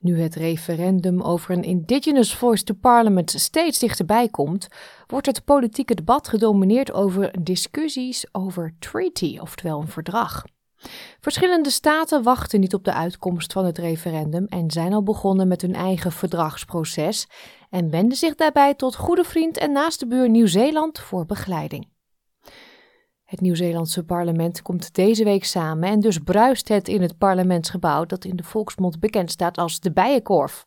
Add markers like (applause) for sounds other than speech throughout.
Nu het referendum over een Indigenous Voice to Parliament steeds dichterbij komt, wordt het politieke debat gedomineerd over discussies over treaty, oftewel een verdrag. Verschillende staten wachten niet op de uitkomst van het referendum en zijn al begonnen met hun eigen verdragsproces en wenden zich daarbij tot goede vriend en naaste buur Nieuw-Zeeland voor begeleiding. Het Nieuw-Zeelandse parlement komt deze week samen en dus bruist het in het parlementsgebouw dat in de volksmond bekend staat als de Bijenkorf.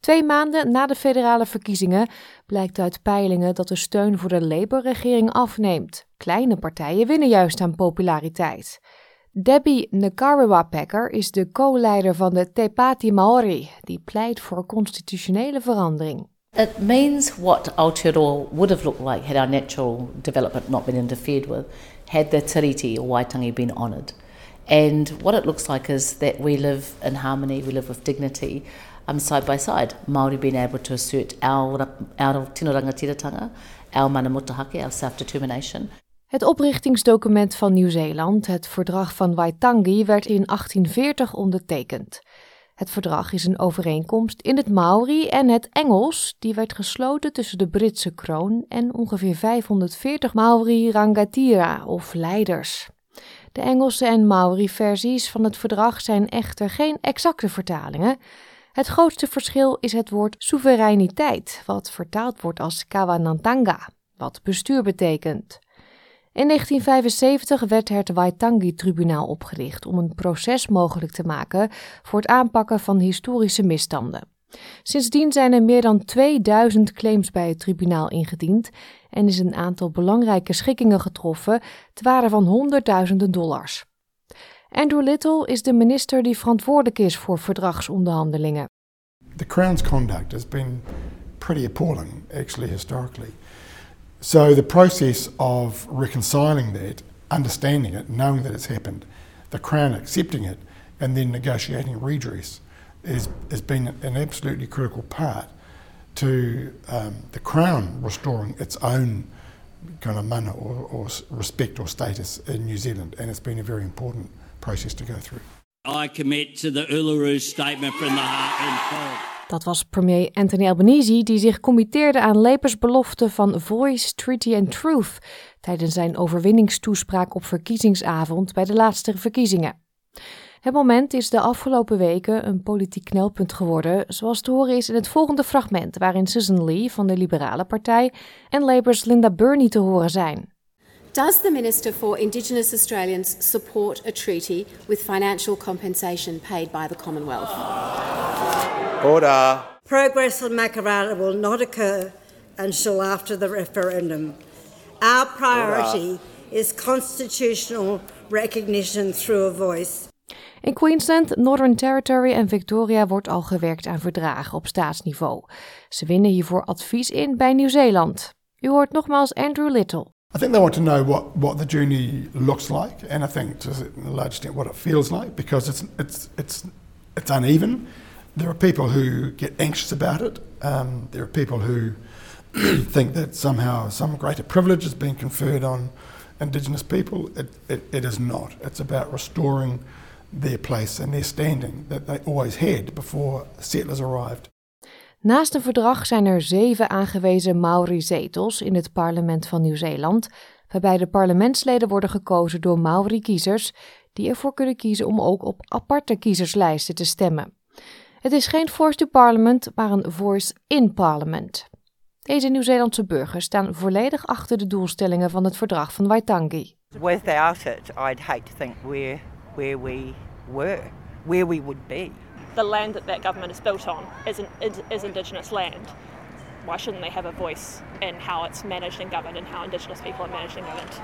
Twee maanden na de federale verkiezingen blijkt uit peilingen dat de steun voor de Labour-regering afneemt. Kleine partijen winnen juist aan populariteit. Debbie Nkariwa-Packer is de co-leider van de Te Pāti Maori, die pleit voor constitutionele verandering. It means what Aotearoa would have looked like had our natural development not been interfered with, had the tiriti or waitangi been honoured. And what it looks like is that we live in harmony, we live with dignity, um, side by side. Māori being able to assert our, our tino rangatiratanga, our mana mutahake, our self-determination. Het oprichtingsdocument van Nieuw-Zeeland, het Verdrag van Waitangi, werd in 1840 ondertekend. Het verdrag is een overeenkomst in het Maori en het Engels, die werd gesloten tussen de Britse kroon en ongeveer 540 Maori Rangatira of leiders. De Engelse en Maori-versies van het verdrag zijn echter geen exacte vertalingen. Het grootste verschil is het woord soevereiniteit, wat vertaald wordt als Kawanantanga, wat bestuur betekent. In 1975 werd het Waitangi-tribunaal opgericht om een proces mogelijk te maken voor het aanpakken van historische misstanden. Sindsdien zijn er meer dan 2000 claims bij het tribunaal ingediend en is een aantal belangrijke schikkingen getroffen ter waarde van honderdduizenden dollars. Andrew Little is de minister die verantwoordelijk is voor verdragsonderhandelingen. The Crown's conduct has been pretty appalling, actually, historically. So the process of reconciling that, understanding it, knowing that it's happened, the Crown accepting it, and then negotiating redress is, has been an absolutely critical part to um, the Crown restoring its own kind of mana or, or respect or status in New Zealand, and it's been a very important process to go through. I commit to the Uluru Statement from the Heart and Soul. Dat was premier Anthony Albanese die zich committeerde aan Labour's belofte van Voice, Treaty and Truth tijdens zijn overwinningstoespraak op verkiezingsavond bij de laatste verkiezingen. Het moment is de afgelopen weken een politiek knelpunt geworden, zoals te horen is in het volgende fragment, waarin Susan Lee van de Liberale Partij en Labour's Linda Burney te horen zijn. Does the Minister for Indigenous Australians support a treaty with financial compensation paid by the Commonwealth? Order. Progress on Makarrata will not occur until after the referendum. Our priority Order. is constitutional recognition through a voice. In Queensland, Northern Territory en Victoria wordt al gewerkt aan verdragen op staatsniveau. Ze winnen hiervoor advies in bij Nieuw-Zeeland. U hoort nogmaals Andrew Little. I think they want to know what, what the journey looks like, and I think to a large extent what it feels like, because it's it's it's it's uneven. There are people who get anxious about it. Um, there are people who (clears throat) think that somehow some greater privilege is being conferred on Indigenous people. It, it, it is not. It's about restoring their place and their standing that they always had before settlers arrived. Naast een verdrag zijn er zeven aangewezen Maori-zetels in het parlement van Nieuw-Zeeland, waarbij de parlementsleden worden gekozen door Maori-kiezers, die ervoor kunnen kiezen om ook op aparte kiezerslijsten te stemmen. Het is geen voice to parliament, maar een voice in parliament. Deze Nieuw-Zeelandse burgers staan volledig achter de doelstellingen van het verdrag van Waitangi. Without it, I'd hate to think where, where we were, where we would be. The land that that government is built on is, an, is Indigenous land. Why shouldn't they have a voice in how it's managed and governed and how Indigenous people are managed and governed?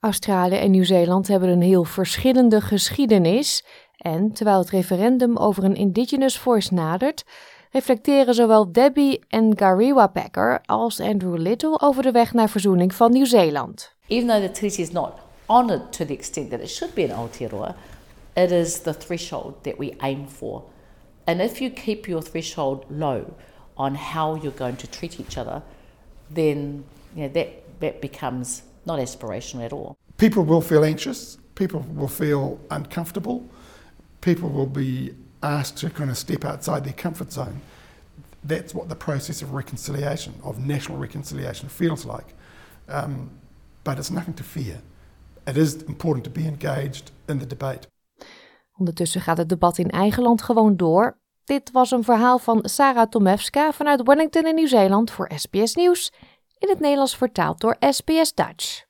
Australië en Nieuw-Zeeland hebben een heel verschillende geschiedenis en terwijl het referendum over een Indigenous Voice nadert, reflecteren zowel Debbie en Gariwa Packer als Andrew Little over de weg naar verzoening van Nieuw-Zeeland. Even though the treaty is not honored to the extent that it should be in Aotearoa, it is the threshold that we aim for. And if you keep your threshold low on how you're going to treat each other, then you know, that, that becomes not aspirational at all. People will feel anxious, people will feel uncomfortable. People will be asked to kind of step outside their comfort zone. That's what the process of reconciliation, of national reconciliation, feels like. Um, but it's nothing to fear. It is important to be engaged in the debate. Ondertussen gaat het debat in eigen land gewoon door. Dit was een verhaal van Sarah Tomewska vanuit Wellington in Nieuw-Zeeland voor SBS Nieuws. In het Nederlands vertaald door SBS Dutch.